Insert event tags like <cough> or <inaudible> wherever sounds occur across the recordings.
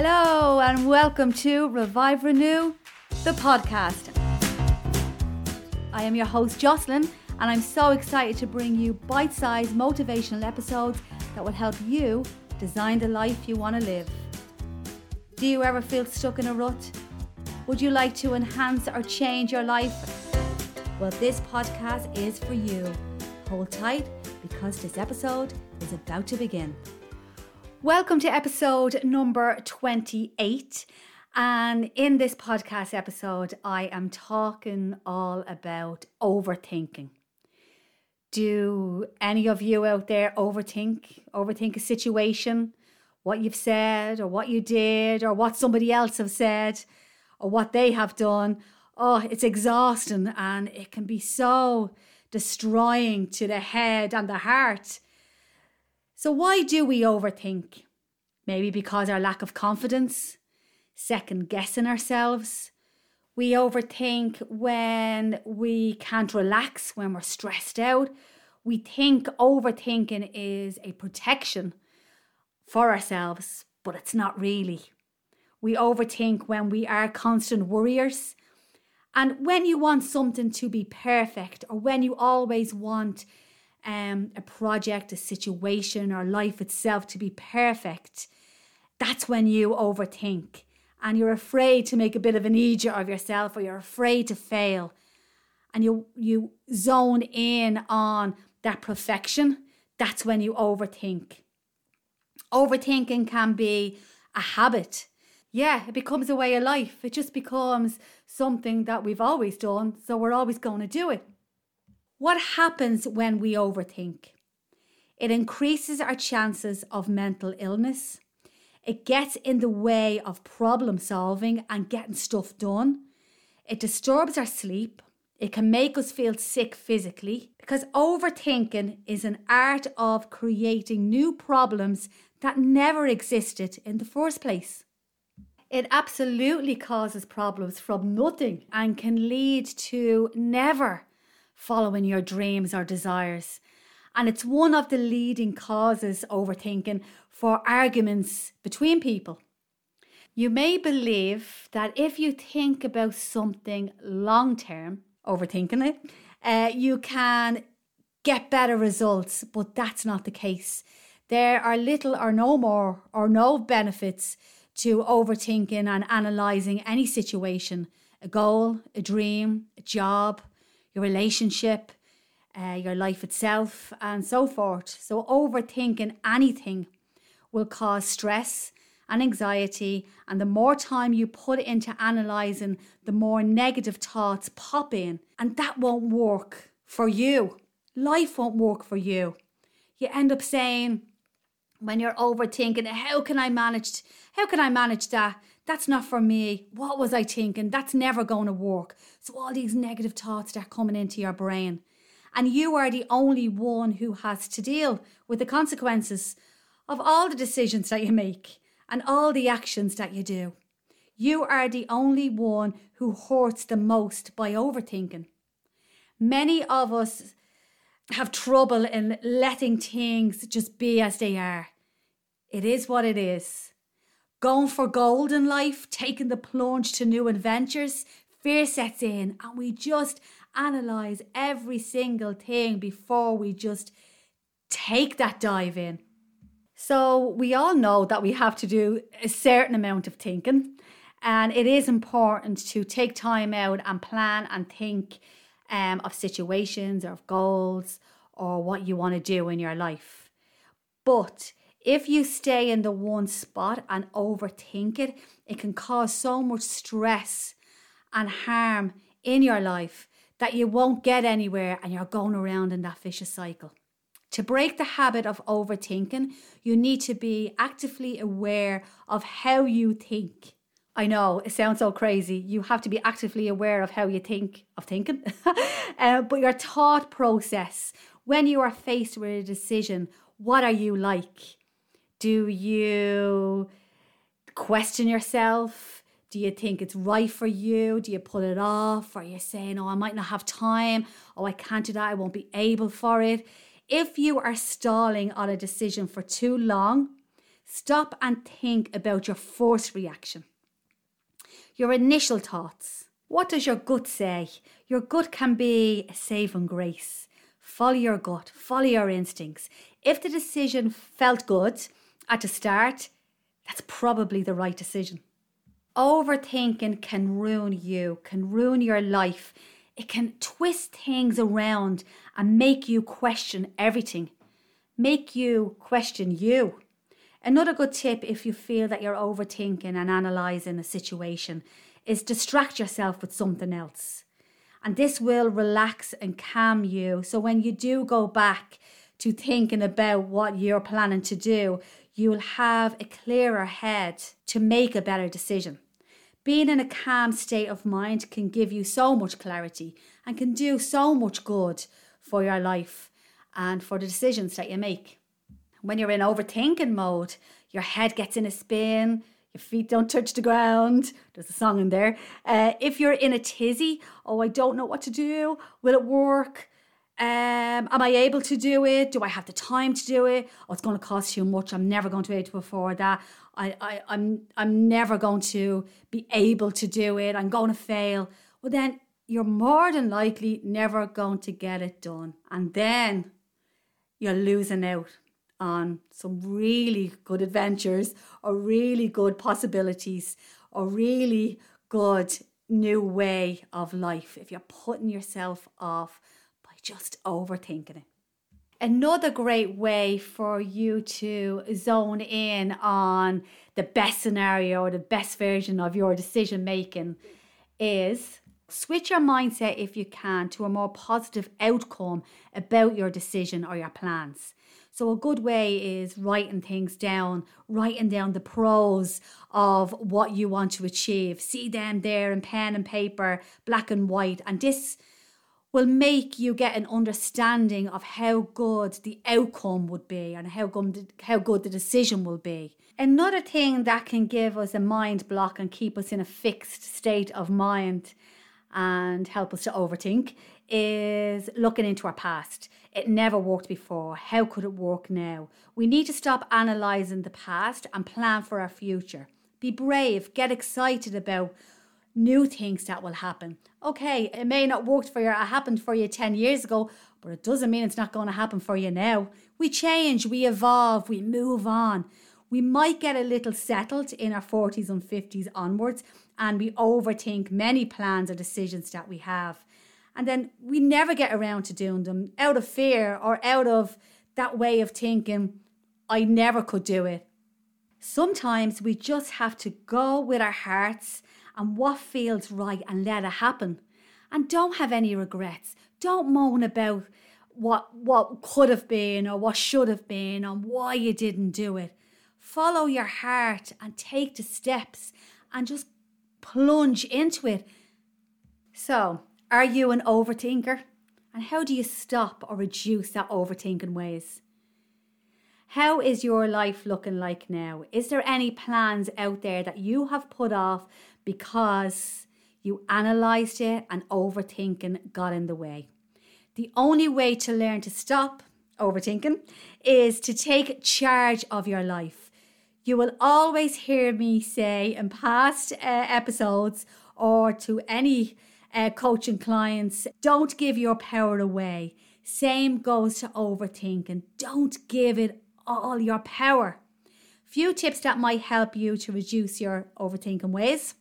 Hello, and welcome to Revive Renew, the podcast. I am your host, Jocelyn, and I'm so excited to bring you bite sized motivational episodes that will help you design the life you want to live. Do you ever feel stuck in a rut? Would you like to enhance or change your life? Well, this podcast is for you. Hold tight because this episode is about to begin. Welcome to episode number 28. And in this podcast episode, I am talking all about overthinking. Do any of you out there overthink, overthink a situation, what you've said, or what you did, or what somebody else have said, or what they have done? Oh, it's exhausting and it can be so destroying to the head and the heart. So, why do we overthink? Maybe because our lack of confidence, second guessing ourselves. We overthink when we can't relax, when we're stressed out. We think overthinking is a protection for ourselves, but it's not really. We overthink when we are constant worriers. And when you want something to be perfect, or when you always want um, a project, a situation, or life itself to be perfect, that's when you overthink. And you're afraid to make a bit of an idiot of yourself or you're afraid to fail. And you you zone in on that perfection that's when you overthink. Overthinking can be a habit. Yeah it becomes a way of life. It just becomes something that we've always done so we're always going to do it what happens when we overthink? It increases our chances of mental illness. It gets in the way of problem solving and getting stuff done. It disturbs our sleep. It can make us feel sick physically because overthinking is an art of creating new problems that never existed in the first place. It absolutely causes problems from nothing and can lead to never following your dreams or desires. And it's one of the leading causes, overthinking, for arguments between people. You may believe that if you think about something long term, overthinking it, uh, you can get better results, but that's not the case. There are little or no more or no benefits to overthinking and analysing any situation a goal, a dream, a job, your relationship, uh, your life itself, and so forth. So, overthinking anything will cause stress and anxiety. And the more time you put into analysing, the more negative thoughts pop in. And that won't work for you. Life won't work for you. You end up saying, when you're overthinking, how can I manage? How can I manage that? That's not for me. What was I thinking? That's never going to work. So all these negative thoughts start coming into your brain. And you are the only one who has to deal with the consequences of all the decisions that you make and all the actions that you do. You are the only one who hurts the most by overthinking. Many of us have trouble in letting things just be as they are. It is what it is. Going for gold in life, taking the plunge to new adventures, fear sets in and we just analyze every single thing before we just take that dive in. So, we all know that we have to do a certain amount of thinking, and it is important to take time out and plan and think um, of situations or of goals or what you want to do in your life. But if you stay in the one spot and overthink it, it can cause so much stress and harm in your life that you won't get anywhere and you're going around in that vicious cycle. To break the habit of overthinking, you need to be actively aware of how you think. I know it sounds so crazy. You have to be actively aware of how you think of thinking, <laughs> uh, but your thought process when you are faced with a decision, what are you like? Do you question yourself? Do you think it's right for you? Do you put it off? Are you saying, oh, I might not have time? Oh, I can't do that. I won't be able for it. If you are stalling on a decision for too long, Stop and think about your first reaction, your initial thoughts. What does your gut say? Your gut can be a saving grace. Follow your gut, follow your instincts. If the decision felt good at the start, that's probably the right decision. Overthinking can ruin you, can ruin your life. It can twist things around and make you question everything, make you question you. Another good tip if you feel that you're overthinking and analysing a situation is distract yourself with something else. And this will relax and calm you. So when you do go back to thinking about what you're planning to do, you'll have a clearer head to make a better decision. Being in a calm state of mind can give you so much clarity and can do so much good for your life and for the decisions that you make. When you're in overthinking mode, your head gets in a spin, your feet don't touch the ground. There's a song in there. Uh, if you're in a tizzy, oh, I don't know what to do. Will it work? Um, am I able to do it? Do I have the time to do it? Oh, it's going to cost too much. I'm never going to be able to afford that. I, I, I'm, I'm never going to be able to do it. I'm going to fail. Well, then you're more than likely never going to get it done. And then you're losing out on some really good adventures or really good possibilities or really good new way of life if you're putting yourself off just overthinking it. Another great way for you to zone in on the best scenario or the best version of your decision making is switch your mindset if you can to a more positive outcome about your decision or your plans. So, a good way is writing things down, writing down the pros of what you want to achieve. See them there in pen and paper, black and white. And this will make you get an understanding of how good the outcome would be and how good, how good the decision will be. Another thing that can give us a mind block and keep us in a fixed state of mind and help us to overthink is looking into our past. It never worked before. How could it work now? We need to stop analysing the past and plan for our future. Be brave, get excited about new things that will happen. Okay, it may not work for you, it happened for you 10 years ago, but it doesn't mean it's not going to happen for you now. We change, we evolve, we move on. We might get a little settled in our 40s and 50s onwards, and we overthink many plans or decisions that we have. And then we never get around to doing them out of fear or out of that way of thinking, I never could do it. Sometimes we just have to go with our hearts and what feels right and let it happen. And don't have any regrets. Don't moan about what what could have been or what should have been and why you didn't do it. Follow your heart and take the steps and just plunge into it. So, are you an overthinker? And how do you stop or reduce that overthinking ways? How is your life looking like now? Is there any plans out there that you have put off because you analysed it and overthinking got in the way? The only way to learn to stop overthinking is to take charge of your life. You will always hear me say in past uh, episodes or to any uh, coaching clients. Don't give your power away. Same goes to overthinking. Don't give it all your power. Few tips that might help you to reduce your overthinking ways.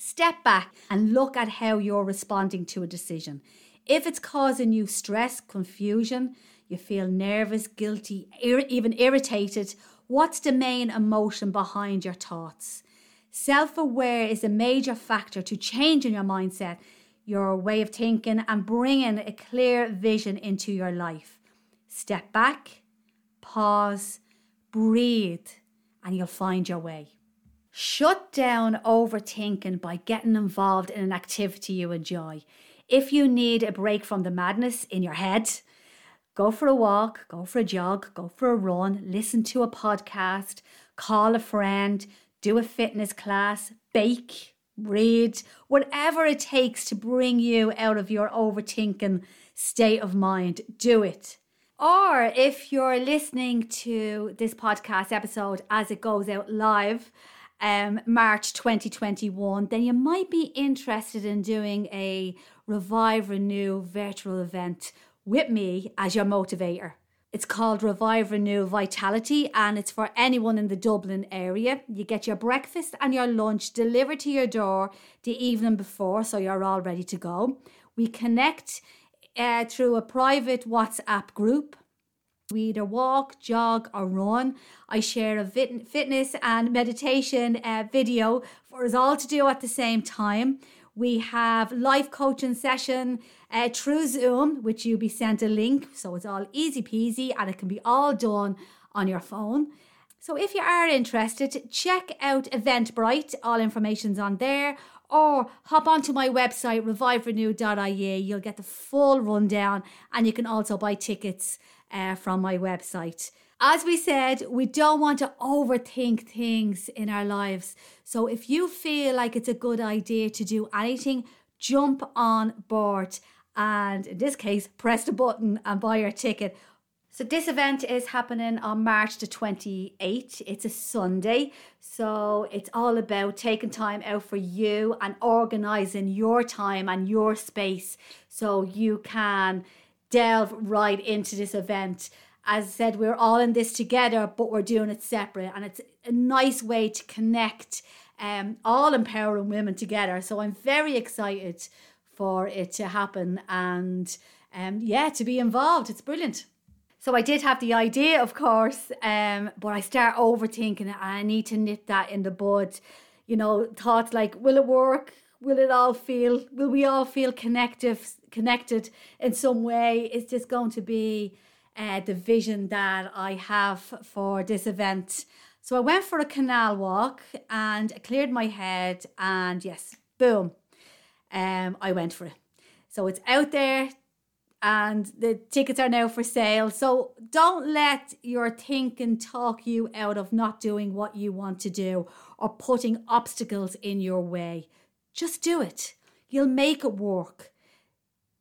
Step back and look at how you're responding to a decision. If it's causing you stress, confusion, you feel nervous, guilty, ir- even irritated, what's the main emotion behind your thoughts? Self aware is a major factor to changing your mindset, your way of thinking, and bringing a clear vision into your life. Step back, pause, breathe, and you'll find your way. Shut down overthinking by getting involved in an activity you enjoy. If you need a break from the madness in your head, go for a walk, go for a jog, go for a run, listen to a podcast, call a friend, do a fitness class, bake, read, whatever it takes to bring you out of your overthinking state of mind, do it. Or if you're listening to this podcast episode as it goes out live, um, March 2021, then you might be interested in doing a Revive Renew virtual event with me as your motivator. It's called Revive Renew Vitality and it's for anyone in the Dublin area. You get your breakfast and your lunch delivered to your door the evening before, so you're all ready to go. We connect uh, through a private WhatsApp group. We either walk, jog, or run. I share a fit- fitness and meditation uh, video for us all to do at the same time. We have life coaching session uh, through Zoom, which you'll be sent a link. So it's all easy peasy and it can be all done on your phone. So if you are interested, check out Eventbrite. All information's on there. Or hop onto my website, reviverenew.ie. You'll get the full rundown and you can also buy tickets uh, from my website. As we said, we don't want to overthink things in our lives. So if you feel like it's a good idea to do anything, jump on board and in this case, press the button and buy your ticket. So this event is happening on March the 28th. It's a Sunday. So it's all about taking time out for you and organizing your time and your space so you can delve right into this event as I said, we're all in this together, but we're doing it separate. And it's a nice way to connect um, all empowering women together. So I'm very excited for it to happen and um, yeah, to be involved. It's brilliant. So I did have the idea, of course, um, but I start overthinking it I need to nip that in the bud. You know, thoughts like, will it work? Will it all feel, will we all feel connected, connected in some way? Is this going to be uh, the vision that I have for this event. So I went for a canal walk and I cleared my head, and yes, boom, um, I went for it. So it's out there, and the tickets are now for sale. So don't let your thinking talk you out of not doing what you want to do or putting obstacles in your way. Just do it. You'll make it work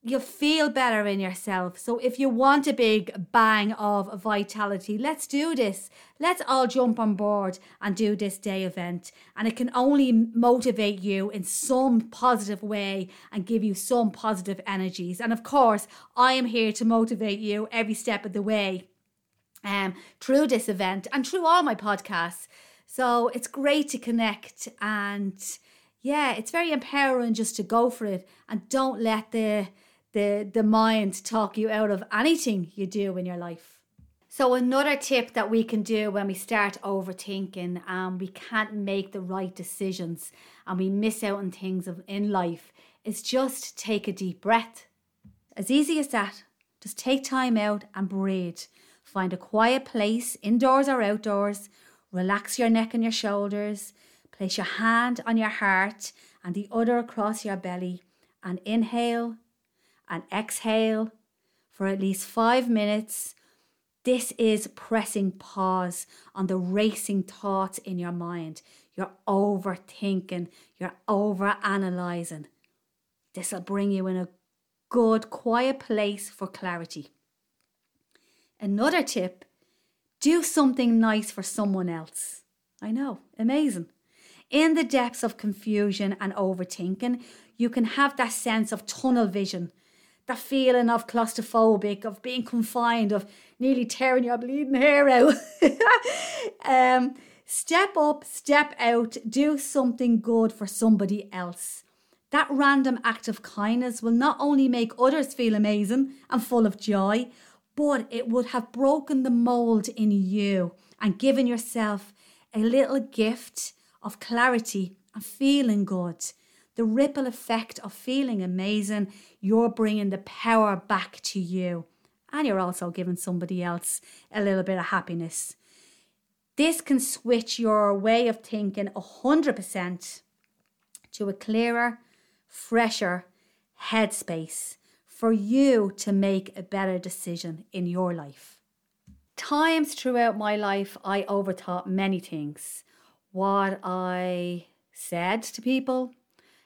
You'll feel better in yourself. So if you want a big bang of vitality, let's do this. Let's all jump on board and do this day event. And it can only motivate you in some positive way and give you some positive energies. And of course, I am here to motivate you every step of the way um, through this event and through all my podcasts. So it's great to connect and yeah, it's very empowering just to go for it and don't let the the, the mind talk you out of anything you do in your life. So, another tip that we can do when we start overthinking and we can't make the right decisions and we miss out on things in life is just take a deep breath. As easy as that. Just take time out and breathe. Find a quiet place, indoors or outdoors. Relax your neck and your shoulders. Place your hand on your heart and the other across your belly and inhale and exhale for at least five minutes. This is pressing pause on the racing thoughts in your mind. You're overthinking, you're overanalyzing. This will bring you in a good, quiet place for clarity. Another tip do something nice for someone else. I know, amazing. In the depths of confusion and overthinking, you can have that sense of tunnel vision that feeling of claustrophobic, of being confined, of nearly tearing your bleeding hair out. <laughs> um, step up, step out, do something good for somebody else. That random act of kindness will not only make others feel amazing and full of joy, but it would have broken the mold in you and given yourself a little gift of clarity and feeling good the ripple effect of feeling amazing, you're bringing the power back to you. And you're also giving somebody else a little bit of happiness. This can switch your way of thinking 100% to a clearer, fresher headspace for you to make a better decision in your life. Times throughout my life, I overthought many things. What I said to people,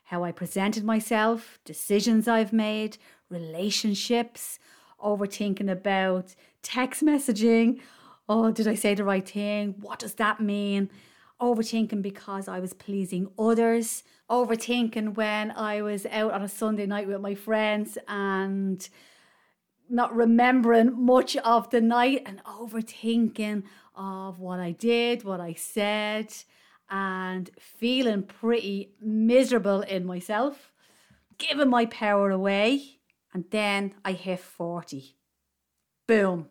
how I presented myself, decisions I've made, relationships, overthinking about text messaging. Oh, did I say the right thing? What does that mean? Overthinking because I was pleasing others. Overthinking when I was out on a Sunday night with my friends and not remembering much of the night and overthinking of what I did, what I said, and feeling pretty miserable in myself, giving my power away. And then I hit 40. Boom.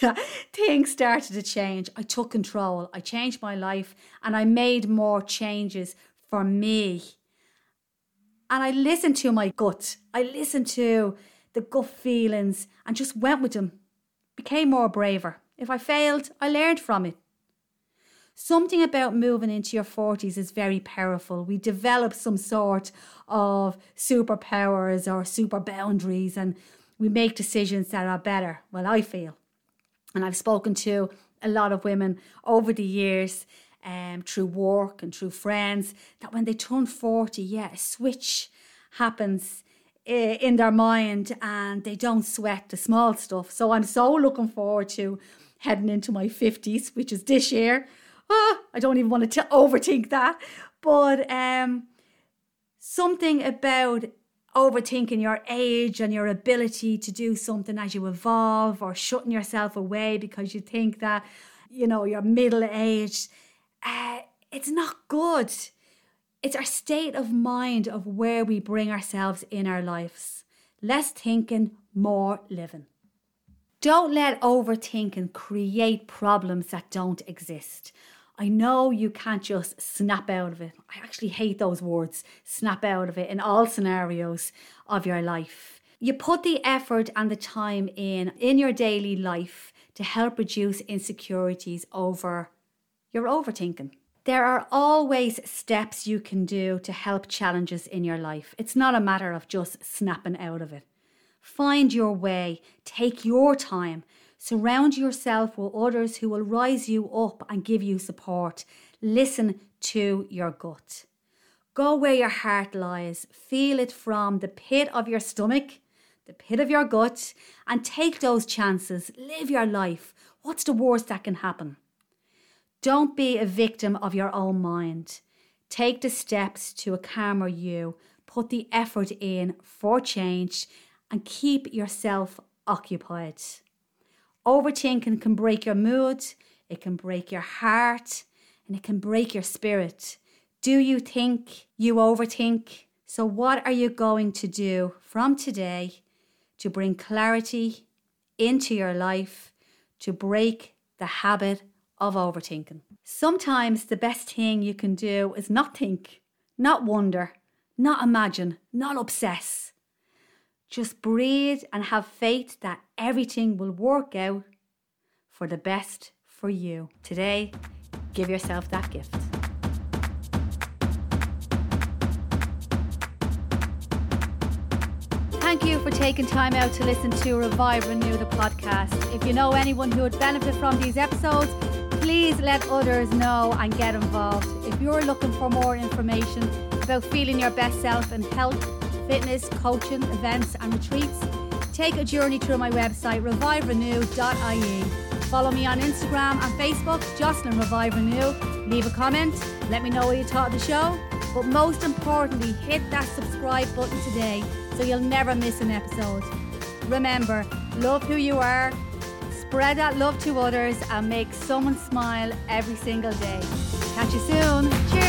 <laughs> Things started to change. I took control. I changed my life and I made more changes for me. And I listened to my gut. I listened to the gut feelings and just went with them. Became more braver. If I failed, I learned from it. Something about moving into your 40s is very powerful. We develop some sort of superpowers or super boundaries and we make decisions that are better. Well, I feel. And I've spoken to a lot of women over the years um, through work and through friends that when they turn 40, yeah, a switch happens eh, in their mind and they don't sweat the small stuff. So I'm so looking forward to heading into my 50s, which is this year ah, I don't even want to t- overthink that. But um, something about overthinking your age and your ability to do something as you evolve or shutting yourself away because you think that, you know, you're middle aged, uh, it's not good. It's our state of mind of where we bring ourselves in our lives. Less thinking, more living. Don't let overthinking create problems that don't exist. I know you can't just snap out of it. I actually hate those words, snap out of it, in all scenarios of your life. You put the effort and the time in in your daily life to help reduce insecurities over your overthinking. There are always steps you can do to help challenges in your life. It's not a matter of just snapping out of it. Find your way, take your time, Surround yourself with others who will rise you up and give you support. Listen to your gut. Go where your heart lies. Feel it from the pit of your stomach, the pit of your gut, and take those chances. Live your life. What's the worst that can happen? Don't be a victim of your own mind. Take the steps to a calmer you. Put the effort in for change and keep yourself occupied. Overthinking can break your mood, it can break your heart, and it can break your spirit. Do you think you overthink? So, what are you going to do from today to bring clarity into your life to break the habit of overthinking? Sometimes the best thing you can do is not think, not wonder, not imagine, not obsess. Just breathe and have faith that everything will work out for the best for you. Today, give yourself that gift. Thank you for taking time out to listen to Revive Renew the podcast. If you know anyone who would benefit from these episodes, please let others know and get involved. If you're looking for more information about feeling your best self and health, fitness, coaching, events, and retreats, take a journey through my website, reviverenew.ie. Follow me on Instagram and Facebook, Jocelyn Revive Renew. Leave a comment, let me know what you thought of the show. But most importantly, hit that subscribe button today so you'll never miss an episode. Remember, love who you are, spread that love to others, and make someone smile every single day. Catch you soon. Cheers.